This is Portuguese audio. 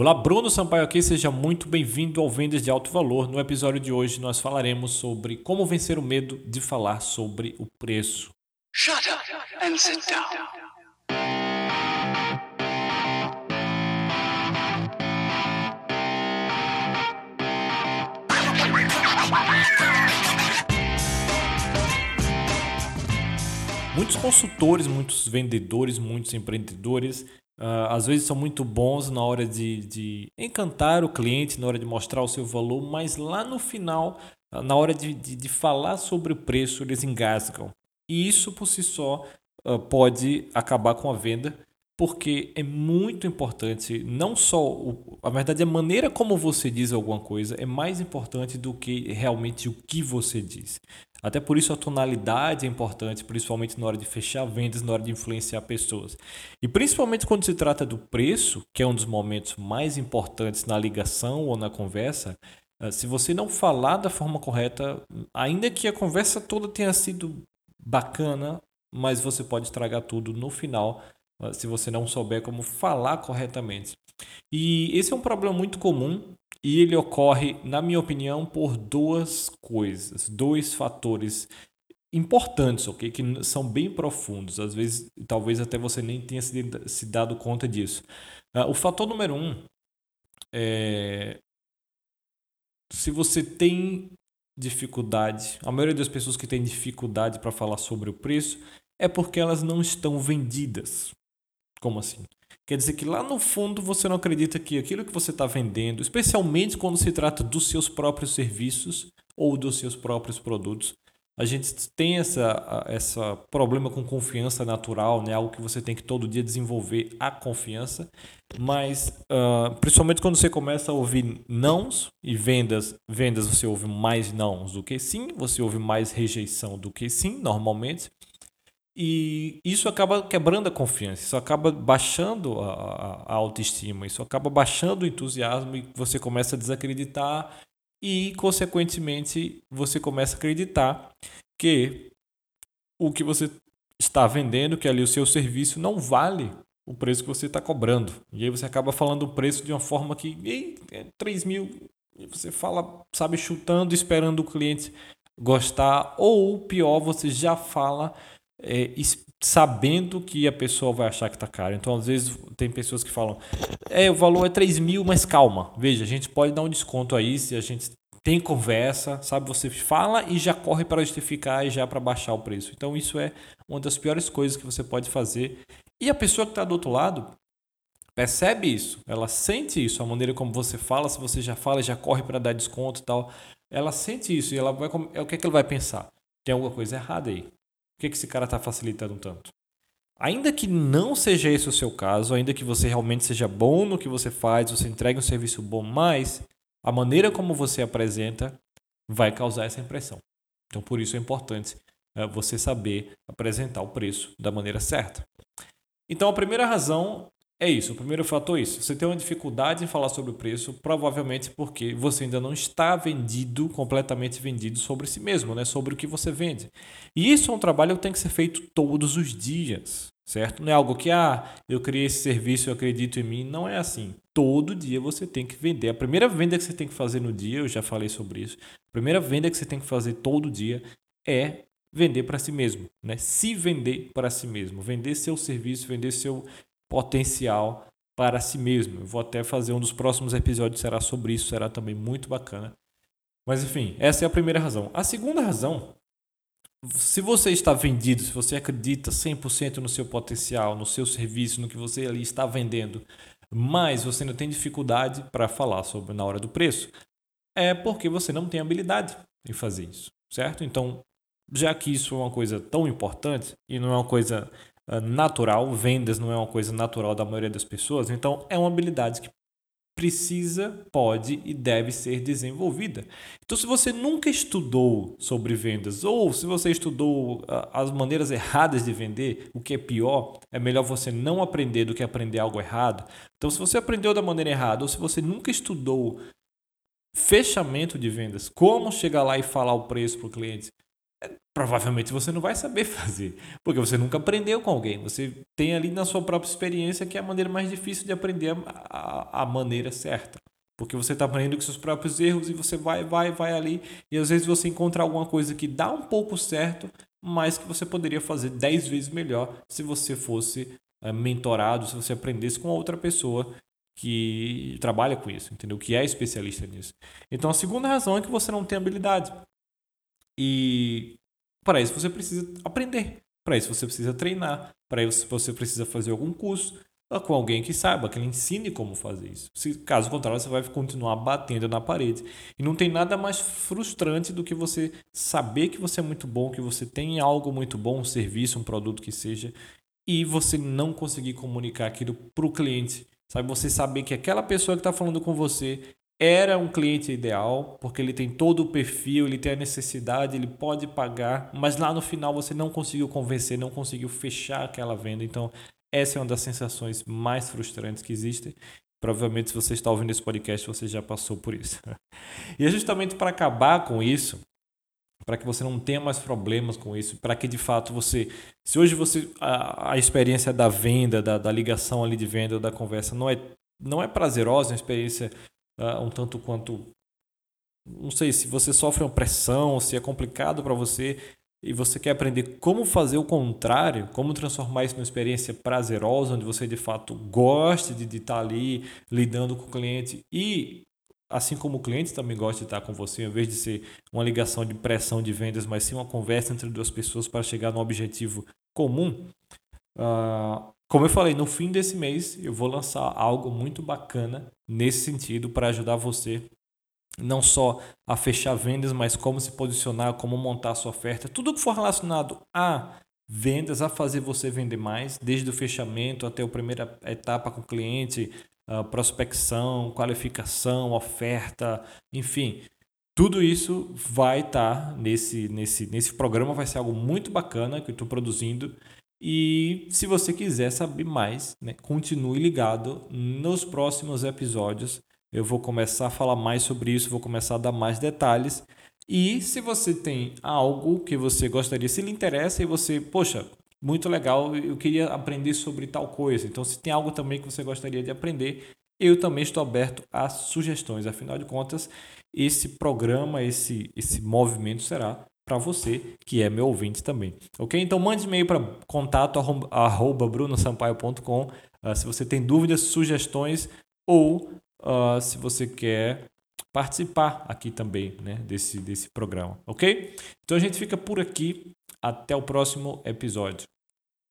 Olá, Bruno Sampaio aqui, seja muito bem-vindo ao Vendas de Alto Valor. No episódio de hoje nós falaremos sobre como vencer o medo de falar sobre o preço. Shut up and sit down. Muitos consultores, muitos vendedores, muitos empreendedores Uh, às vezes são muito bons na hora de, de, encantar o cliente, na hora de mostrar o seu valor, mas lá no final, na hora de, de, de, falar sobre o preço, eles engasgam. E isso por si só uh, pode acabar com a venda, porque é muito importante, não só, o, a verdade, a maneira como você diz alguma coisa é mais importante do que realmente o que você diz. Até por isso a tonalidade é importante, principalmente na hora de fechar vendas, na hora de influenciar pessoas. E principalmente quando se trata do preço, que é um dos momentos mais importantes na ligação ou na conversa, eh, se você não falar da forma correta, ainda que a conversa toda tenha sido bacana, mas você pode estragar tudo no final eh, se você não souber como falar corretamente. E esse é um problema muito comum e ele ocorre, na minha opinião, por duas coisas, dois fatores importantes, ok? Que são bem profundos. Às vezes, talvez até você nem tenha se dado conta disso. Uh, o fator número um é se você tem dificuldade, a maioria das pessoas que tem dificuldade para falar sobre o preço é porque elas não estão vendidas. Como assim? Quer dizer que lá no fundo você não acredita que aquilo que você está vendendo, especialmente quando se trata dos seus próprios serviços ou dos seus próprios produtos, a gente tem essa, essa problema com confiança natural, né? algo que você tem que todo dia desenvolver a confiança, mas uh, principalmente quando você começa a ouvir nãos e vendas, vendas você ouve mais nãos do que sim, você ouve mais rejeição do que sim, normalmente. E isso acaba quebrando a confiança, isso acaba baixando a, a, autoestima, isso acaba baixando o entusiasmo e você começa a desacreditar e, consequentemente, você começa a acreditar que o que você está vendendo, que ali o seu serviço, não vale o preço que você está cobrando. E aí você acaba falando o preço de uma forma que, ei, é 3 mil, e você fala, sabe, chutando, esperando o cliente gostar, ou pior, você já fala é, sabendo que a pessoa vai achar que está caro. Então, às vezes, tem pessoas que falam: é, o valor é 3 mil, mas calma, veja, a gente pode dar um desconto aí se a gente tem conversa, sabe? Você fala e já corre para justificar e já para baixar o preço. Então, isso é uma das piores coisas que você pode fazer. E a pessoa que está do outro lado percebe isso, ela sente isso, a maneira como você fala, se você já fala, já corre para dar desconto e tal. Ela sente isso e ela vai, é o que, é que ela vai pensar? Tem alguma coisa errada aí. Que, que esse cara está facilitando tanto? Ainda que não seja esse o seu caso, ainda que você realmente seja bom no que você faz, você entregue um serviço bom, mas a maneira como você apresenta vai causar essa impressão. Então, por isso é importante é, você saber apresentar o preço da maneira certa. Então, a primeira razão é isso, o primeiro fator é isso. Você tem uma dificuldade em falar sobre o preço, provavelmente porque você ainda não está vendido, completamente vendido sobre si mesmo, né? sobre o que você vende. E isso é um trabalho que tem que ser feito todos os dias, certo? Não é algo que, ah, eu criei esse serviço, eu acredito em mim. Não é assim. Todo dia você tem que vender. A primeira venda que você tem que fazer no dia, eu já falei sobre isso, a primeira venda que você tem que fazer todo dia é vender para si mesmo, né? Se vender para si mesmo, vender seu serviço, vender seu potencial para si mesmo. Eu vou até fazer um dos próximos episódios será sobre isso, será também muito bacana. Mas enfim, essa é a primeira razão. A segunda razão, se você está vendido, se você acredita 100% no seu potencial, no seu serviço, no que você ali está vendendo, mas você não tem dificuldade para falar sobre na hora do preço, é porque você não tem habilidade em fazer isso, certo? Então, já que isso é uma coisa tão importante e não é uma coisa natural, vendas não é uma coisa natural da maioria das pessoas, então é uma habilidade que precisa, pode e deve ser desenvolvida. Então, se você nunca estudou sobre vendas ou se você estudou ah, as maneiras erradas de vender, o que é pior, é melhor você não aprender do que aprender algo errado. Então, se você aprendeu da maneira errada ou se você nunca estudou fechamento de vendas, como chegar lá e falar o preço para o cliente, provavelmente você não vai saber fazer, porque você nunca aprendeu com alguém. Você tem ali na sua própria experiência que é a maneira mais difícil de aprender a, a, maneira certa. Porque você está aprendendo com seus próprios erros e você vai, vai, vai ali. E às vezes você encontra alguma coisa que dá um pouco certo, mas que você poderia fazer 10 vezes melhor se você fosse é, mentorado, se você aprendesse com outra pessoa que trabalha com isso, entendeu? Que é especialista nisso. Então a segunda razão é que você não tem habilidade. E para isso você precisa aprender. Para isso você precisa treinar. Para isso você precisa fazer algum curso com alguém que saiba, que lhe ensine como fazer isso. Se, caso contrário, você vai continuar batendo na parede. E não tem nada mais frustrante do que você saber que você é muito bom, que você tem algo muito bom, um serviço, um produto que seja, e você não conseguir comunicar aquilo para o cliente. Sabe, você saber que aquela pessoa que está falando com você era um cliente ideal, porque ele tem todo o perfil, ele tem a necessidade, ele pode pagar, mas lá no final você não conseguiu convencer, não conseguiu fechar aquela venda. Então, essa é uma das sensações mais frustrantes que existem. Provavelmente, se você está ouvindo esse podcast, você já passou por isso. E é justamente para acabar com isso, para que você não tenha mais problemas com isso, para que de fato você, se hoje você a, a experiência da venda, da, da, ligação ali de venda, da conversa não é não é prazerosa, é uma experiência uh, um tanto quanto não sei se você sofre uma pressão, se é complicado para você, e você quer aprender como fazer o contrário, como transformar isso numa experiência prazerosa, onde você de fato goste de, estar ali lidando com o cliente e assim como o cliente também gosta de estar com você, em vez de ser uma ligação de pressão de vendas, mas sim uma conversa entre duas pessoas para chegar num objetivo comum. Uh, como eu falei, no fim desse mês eu vou lançar algo muito bacana nesse sentido para ajudar você não só a fechar vendas, mas como se posicionar, como montar a sua oferta, tudo que for relacionado a vendas, a fazer você vender mais, desde o fechamento até a primeira etapa com o cliente, prospecção, qualificação, oferta, enfim, tudo isso vai estar tá nesse, nesse, nesse programa, vai ser algo muito bacana que eu estou produzindo. E se você quiser saber mais, né, continue ligado nos próximos episódios eu vou começar a falar mais sobre isso, vou começar a dar mais detalhes. E se você tem algo que você gostaria, se lhe interessa e você, poxa, muito legal, eu queria aprender sobre tal coisa. Então, se tem algo também que você gostaria de aprender, eu também estou aberto a sugestões. Afinal de contas, esse programa, esse, esse movimento será para você que é meu ouvinte também. Ok? Então mande e-mail para contato arroba brunosampaio.com uh, ah, se você tem dúvidas, sugestões ou uh, se você quer participar aqui também né, desse, desse programa, ok? Então a gente fica por aqui. Até o próximo episódio.